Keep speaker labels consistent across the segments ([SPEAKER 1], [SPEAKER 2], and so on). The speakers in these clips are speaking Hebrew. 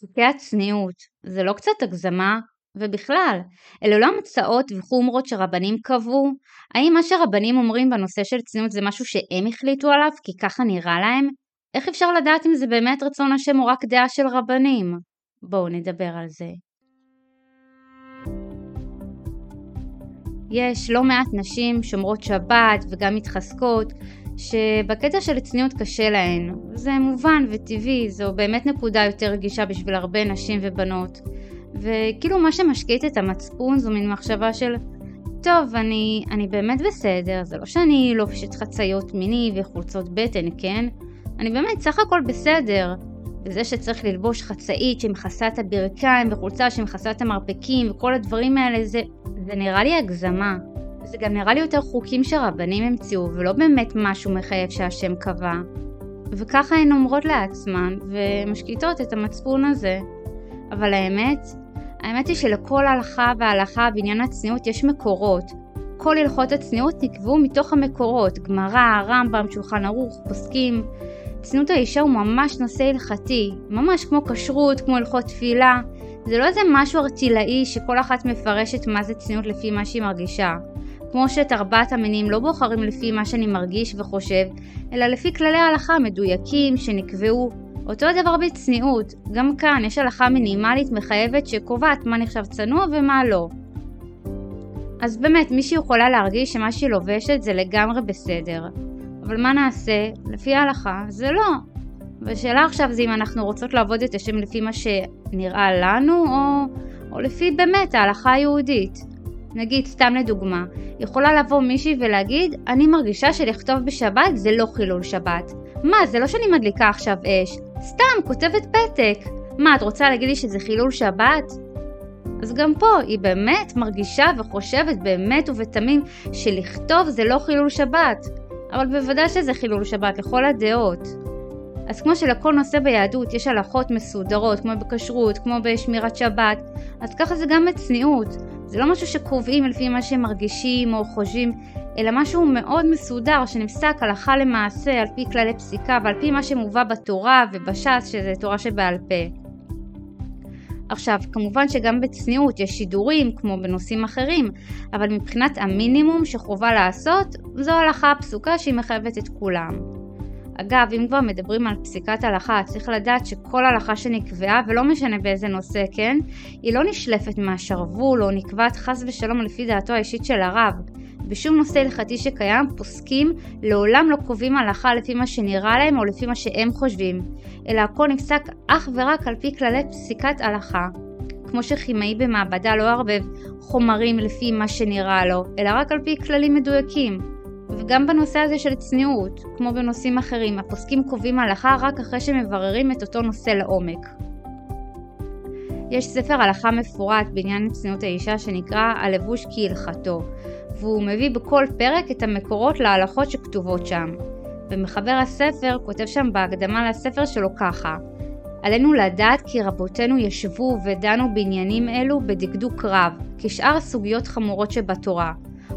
[SPEAKER 1] חוקי הצניעות, זה לא קצת הגזמה? ובכלל, אלה לא המצאות וחומרות שרבנים קבעו? האם מה שרבנים אומרים בנושא של צניעות זה משהו שהם החליטו עליו כי ככה נראה להם? איך אפשר לדעת אם זה באמת רצון השם או רק דעה של רבנים? בואו נדבר על זה. יש לא מעט נשים שומרות שבת וגם מתחזקות שבקטע של צניעות קשה להן. זה מובן וטבעי, זו באמת נקודה יותר רגישה בשביל הרבה נשים ובנות. וכאילו מה שמשקיט את המצפון זו מין מחשבה של טוב, אני, אני באמת בסדר, זה לא שאני לובשת חציות מיני וחולצות בטן, כן? אני באמת סך הכל בסדר. וזה שצריך ללבוש חצאית שמכסה את הברכיים וחולצה שמכסה את המרפקים וכל הדברים האלה, זה, זה נראה לי הגזמה. זה גם נראה לי יותר חוקים שרבנים המציאו, ולא באמת משהו מחייב שהשם קבע. וככה הן אומרות לעצמן, ומשקיטות את המצפון הזה. אבל האמת, האמת היא שלכל הלכה והלכה בעניין הצניעות יש מקורות. כל הלכות הצניעות נקבעו מתוך המקורות, גמרא, רמב"ם, שולחן ערוך, פוסקים. צניעות האישה הוא ממש נושא הלכתי, ממש כמו כשרות, כמו הלכות תפילה. זה לא איזה משהו ארטילאי שכל אחת מפרשת מה זה צניעות לפי מה שהיא מרגישה. כמו שאת ארבעת המינים לא בוחרים לפי מה שאני מרגיש וחושב, אלא לפי כללי ההלכה המדויקים שנקבעו. אותו הדבר בצניעות, גם כאן יש הלכה מינימלית מחייבת שקובעת מה נחשב צנוע ומה לא. אז באמת, מישהי יכולה להרגיש שמה שהיא לובשת זה לגמרי בסדר. אבל מה נעשה? לפי ההלכה זה לא. והשאלה עכשיו זה אם אנחנו רוצות לעבוד את השם לפי מה שנראה לנו, או, או לפי באמת ההלכה היהודית. נגיד, סתם לדוגמה, יכולה לבוא מישהי ולהגיד, אני מרגישה שלכתוב בשבת זה לא חילול שבת. מה, זה לא שאני מדליקה עכשיו אש, סתם כותבת פתק. מה, את רוצה להגיד לי שזה חילול שבת? אז גם פה היא באמת מרגישה וחושבת באמת ובתמים שלכתוב זה לא חילול שבת. אבל בוודאי שזה חילול שבת לכל הדעות. אז כמו שלכל נושא ביהדות יש הלכות מסודרות, כמו בכשרות, כמו בשמירת שבת, אז ככה זה גם בצניעות. זה לא משהו שקובעים לפי מה שהם מרגישים או חושבים, אלא משהו מאוד מסודר שנפסק הלכה למעשה על פי כללי פסיקה ועל פי מה שמובא בתורה ובש"ס שזה תורה שבעל פה. עכשיו, כמובן שגם בצניעות יש שידורים כמו בנושאים אחרים, אבל מבחינת המינימום שחובה לעשות, זו הלכה פסוקה שהיא מחייבת את כולם. אגב, אם כבר מדברים על פסיקת הלכה, צריך לדעת שכל הלכה שנקבעה, ולא משנה באיזה נושא, כן, היא לא נשלפת מהשרוול או נקבעת חס ושלום לפי דעתו האישית של הרב. בשום נושא הלכתי שקיים, פוסקים לעולם לא קובעים הלכה לפי מה שנראה להם או לפי מה שהם חושבים, אלא הכל נפסק אך ורק על פי כללי פסיקת הלכה. כמו שכימאי במעבדה לא ערבב חומרים לפי מה שנראה לו, אלא רק על פי כללים מדויקים. וגם בנושא הזה של צניעות, כמו בנושאים אחרים, הפוסקים קובעים הלכה רק אחרי שמבררים את אותו נושא לעומק. יש ספר הלכה מפורט בעניין צניעות האישה שנקרא הלבוש כהלכתו, והוא מביא בכל פרק את המקורות להלכות שכתובות שם. ומחבר הספר כותב שם בהקדמה לספר שלו ככה: עלינו לדעת כי רבותינו ישבו ודנו בעניינים אלו בדקדוק רב, כשאר הסוגיות חמורות שבתורה,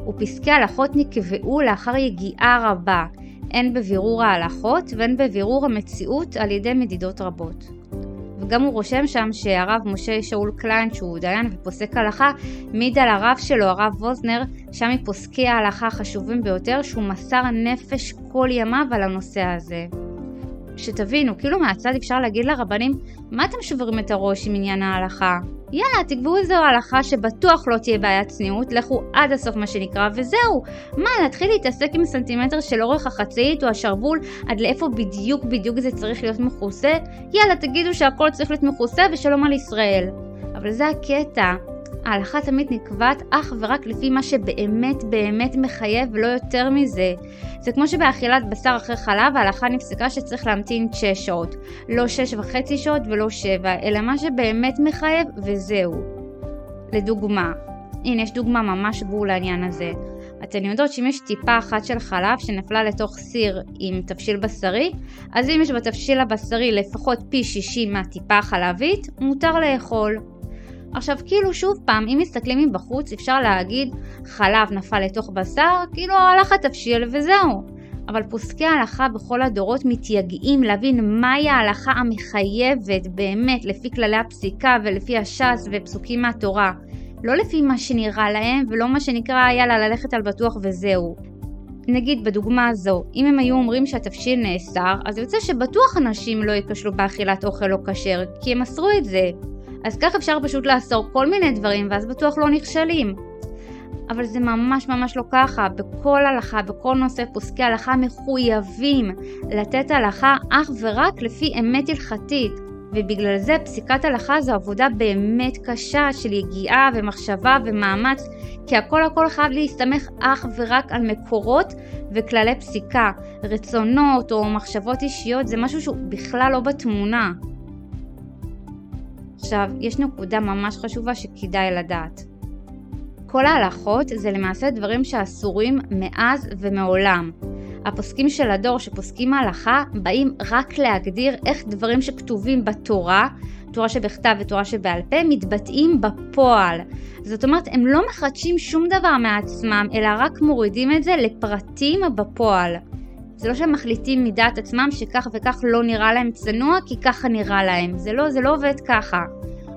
[SPEAKER 1] ופסקי הלכות נקבעו לאחר יגיעה רבה, הן בבירור ההלכות והן בבירור המציאות על ידי מדידות רבות. וגם הוא רושם שם שהרב משה שאול קליין, שהוא דיין ופוסק הלכה, מעיד על הרב שלו, הרב ווזנר, שם מפוסקי ההלכה החשובים ביותר, שהוא מסר נפש כל ימיו על הנושא הזה. שתבינו, כאילו מהצד אפשר להגיד לרבנים, מה אתם שוברים את הראש עם עניין ההלכה? יאללה, תקבעו איזו הלכה שבטוח לא תהיה בעיית צניעות, לכו עד הסוף מה שנקרא, וזהו. מה, להתחיל להתעסק עם סנטימטר של אורך החצאית או השרוול, עד לאיפה בדיוק בדיוק זה צריך להיות מכוסה? יאללה, תגידו שהכל צריך להיות מכוסה ושלום על ישראל. אבל זה הקטע. ההלכה תמיד נקבעת אך ורק לפי מה שבאמת באמת מחייב ולא יותר מזה. זה כמו שבאכילת בשר אחרי חלב ההלכה נפסקה שצריך להמתין 6 שעות. לא 6 וחצי שעות ולא 7, אלא מה שבאמת מחייב וזהו. לדוגמה, הנה יש דוגמה ממש בול לעניין הזה. אתן יודעות שאם יש טיפה אחת של חלב שנפלה לתוך סיר עם תבשיל בשרי, אז אם יש בתבשיל הבשרי לפחות פי 60 מהטיפה החלבית, מותר לאכול. עכשיו כאילו שוב פעם, אם מסתכלים מבחוץ אפשר להגיד חלב נפל לתוך בשר, כאילו הלך התבשיל וזהו. אבל פוסקי ההלכה בכל הדורות מתייגעים להבין מהי ההלכה המחייבת באמת לפי כללי הפסיקה ולפי הש"ס ופסוקים מהתורה. לא לפי מה שנראה להם ולא מה שנקרא יאללה ללכת על בטוח וזהו. נגיד בדוגמה הזו, אם הם היו אומרים שהתבשיל נאסר, אז יוצא שבטוח אנשים לא ייכשלו באכילת אוכל לא כשר, כי הם אסרו את זה. אז כך אפשר פשוט לאסור כל מיני דברים ואז בטוח לא נכשלים. אבל זה ממש ממש לא ככה, בכל הלכה, בכל נושא פוסקי הלכה מחויבים לתת הלכה אך ורק לפי אמת הלכתית, ובגלל זה פסיקת הלכה זו עבודה באמת קשה של יגיעה ומחשבה ומאמץ, כי הכל הכל חייב להסתמך אך ורק על מקורות וכללי פסיקה. רצונות או מחשבות אישיות זה משהו שהוא בכלל לא בתמונה. עכשיו, יש נקודה ממש חשובה שכדאי לדעת. כל ההלכות זה למעשה דברים שאסורים מאז ומעולם. הפוסקים של הדור שפוסקים ההלכה באים רק להגדיר איך דברים שכתובים בתורה, תורה שבכתב ותורה שבעל פה, מתבטאים בפועל. זאת אומרת, הם לא מחדשים שום דבר מעצמם, אלא רק מורידים את זה לפרטים בפועל. זה לא שהם מחליטים מדעת עצמם שכך וכך לא נראה להם צנוע כי ככה נראה להם. זה לא, זה לא עובד ככה.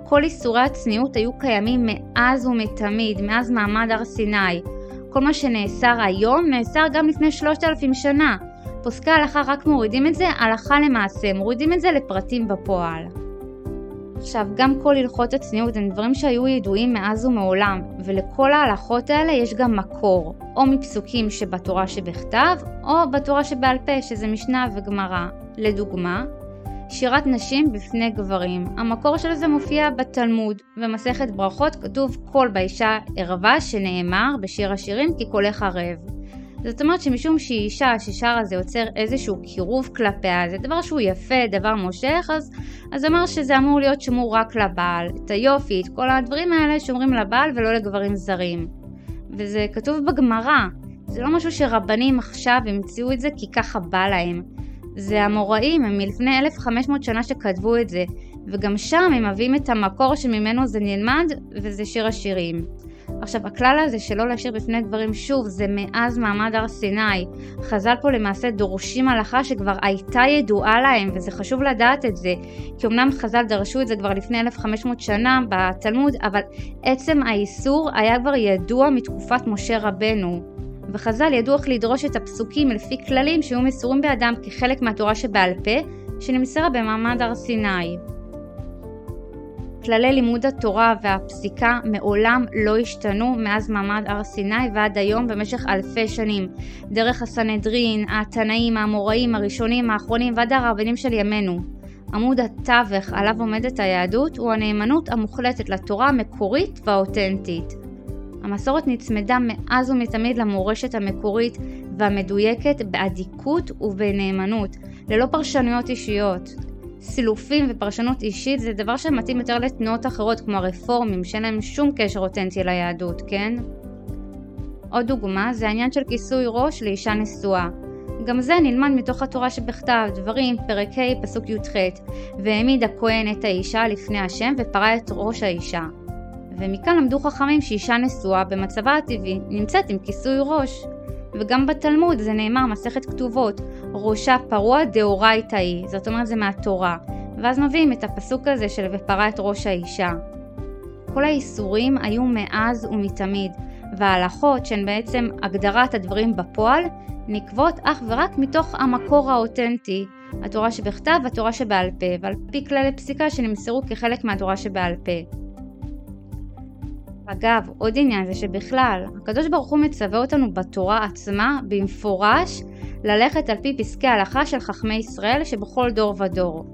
[SPEAKER 1] כל איסורי הצניעות היו קיימים מאז ומתמיד, מאז מעמד הר סיני. כל מה שנאסר היום נאסר גם לפני שלושת אלפים שנה. פוסקי ההלכה רק מורידים את זה הלכה למעשה, מורידים את זה לפרטים בפועל. עכשיו, גם כל הלכות הצניעות הם דברים שהיו ידועים מאז ומעולם, ולכל ההלכות האלה יש גם מקור, או מפסוקים שבתורה שבכתב, או בתורה שבעל פה, שזה משנה וגמרא. לדוגמה, שירת נשים בפני גברים. המקור של זה מופיע בתלמוד. במסכת ברכות כתוב כל באישה ערווה שנאמר בשיר השירים כי קולך ערב. זאת אומרת שמשום שהיא אישה ששרה זה יוצר איזשהו קירוב כלפיה, זה דבר שהוא יפה, דבר מושך, אז, אז אמר שזה אמור להיות שמור רק לבעל. את היופי, את כל הדברים האלה שומרים לבעל ולא לגברים זרים. וזה כתוב בגמרא, זה לא משהו שרבנים עכשיו המציאו את זה כי ככה בא להם. זה המוראים, הם מלפני 1500 שנה שכתבו את זה, וגם שם הם מביאים את המקור שממנו זה נלמד, וזה שיר השירים. עכשיו, הכלל הזה שלא להשאיר בפני גברים, שוב, זה מאז מעמד הר סיני. חז"ל פה למעשה דורשים הלכה שכבר הייתה ידועה להם, וזה חשוב לדעת את זה, כי אמנם חז"ל דרשו את זה כבר לפני 1500 שנה בתלמוד, אבל עצם האיסור היה כבר ידוע מתקופת משה רבנו. וחז"ל ידעו איך לדרוש את הפסוקים לפי כללים שהיו מסורים בידם כחלק מהתורה שבעל פה, שנמסרה במעמד הר סיני. כללי לימוד התורה והפסיקה מעולם לא השתנו מאז מעמד הר סיני ועד היום במשך אלפי שנים. דרך הסנהדרין, התנאים, האמוראים, הראשונים, האחרונים ועד הרבנים של ימינו. עמוד התווך עליו עומדת היהדות הוא הנאמנות המוחלטת לתורה המקורית והאותנטית. המסורת נצמדה מאז ומתמיד למורשת המקורית והמדויקת באדיקות ובנאמנות, ללא פרשנויות אישיות. סילופים ופרשנות אישית זה דבר שמתאים יותר לתנועות אחרות כמו הרפורמים שאין להם שום קשר אותנטי ליהדות, כן? עוד דוגמה זה העניין של כיסוי ראש לאישה נשואה. גם זה נלמד מתוך התורה שבכתב, דברים, פרק ה', פסוק י"ח, והעמיד הכהן את האישה לפני השם ופרע את ראש האישה. ומכאן למדו חכמים שאישה נשואה במצבה הטבעי נמצאת עם כיסוי ראש. וגם בתלמוד זה נאמר מסכת כתובות, ראשה פרוע דאורייתא היא, זאת אומרת זה מהתורה. ואז מביאים את הפסוק הזה של ופרע את ראש האישה. כל האיסורים היו מאז ומתמיד, וההלכות שהן בעצם הגדרת הדברים בפועל, נקבות אך ורק מתוך המקור האותנטי, התורה שבכתב והתורה שבעל פה, ועל פי כללי פסיקה שנמסרו כחלק מהתורה שבעל פה. אגב, עוד עניין זה שבכלל, הקדוש ברוך הוא מצווה אותנו בתורה עצמה, במפורש, ללכת על פי פסקי ההלכה של חכמי ישראל שבכל דור ודור.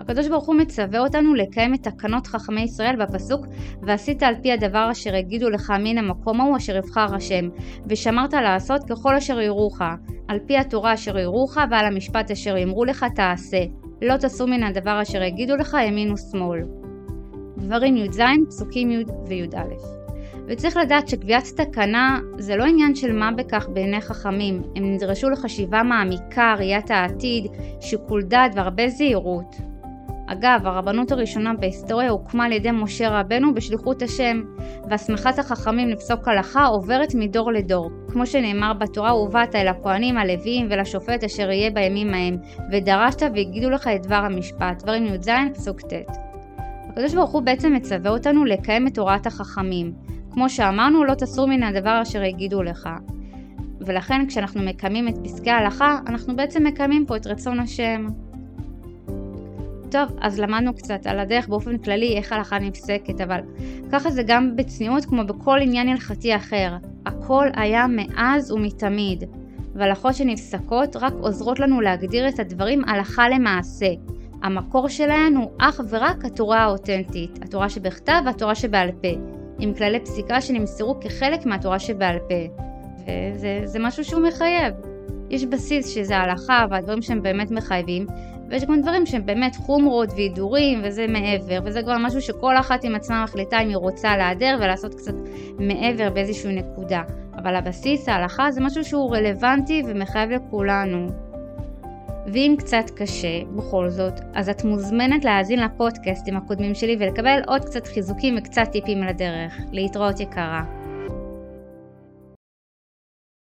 [SPEAKER 1] הקדוש ברוך הוא מצווה אותנו לקיים את תקנות חכמי ישראל בפסוק ועשית על פי הדבר אשר יגידו לך מן המקום ההוא אשר יבחר השם ושמרת לעשות ככל אשר יורוך על פי התורה אשר יורוך ועל המשפט אשר יאמרו לך תעשה לא תסור מן הדבר אשר יגידו לך ימין ושמאל דברים י"ז, פסוקים י' וי"א. וצריך לדעת שקביעת תקנה זה לא עניין של מה בכך בעיני חכמים, הם נדרשו לחשיבה מעמיקה, ראיית העתיד, שיקול דעת והרבה זהירות. אגב, הרבנות הראשונה בהיסטוריה הוקמה על ידי משה רבנו בשליחות השם, והסמכת החכמים לפסוק הלכה עוברת מדור לדור. כמו שנאמר בתורה, ובאת אל הכהנים, הלוויים ולשופט אשר יהיה בימים ההם, ודרשת והגידו לך את דבר המשפט. דברים י"ז פסוק ט'. הקדוש ברוך הוא בעצם מצווה אותנו לקיים את הוראת החכמים. כמו שאמרנו, לא תסור מן הדבר אשר יגידו לך. ולכן כשאנחנו מקיימים את פסקי ההלכה, אנחנו בעצם מקיימים פה את רצון השם. טוב, אז למדנו קצת על הדרך באופן כללי איך הלכה נפסקת, אבל ככה זה גם בצניעות כמו בכל עניין הלכתי אחר. הכל היה מאז ומתמיד, והלכות שנפסקות רק עוזרות לנו להגדיר את הדברים הלכה למעשה. המקור שלהן הוא אך ורק התורה האותנטית, התורה שבכתב והתורה שבעל פה, עם כללי פסיקה שנמסרו כחלק מהתורה שבעל פה. וזה משהו שהוא מחייב. יש בסיס שזה הלכה והדברים שהם באמת מחייבים, ויש גם דברים שהם באמת חומרות והידורים וזה מעבר, וזה כבר משהו שכל אחת עם עצמה מחליטה אם היא רוצה להדר ולעשות קצת מעבר באיזושהי נקודה. אבל הבסיס, ההלכה, זה משהו שהוא רלוונטי ומחייב לכולנו. ואם קצת קשה, בכל זאת, אז את מוזמנת להאזין לפודקאסטים הקודמים שלי ולקבל עוד קצת חיזוקים וקצת טיפים לדרך. להתראות יקרה.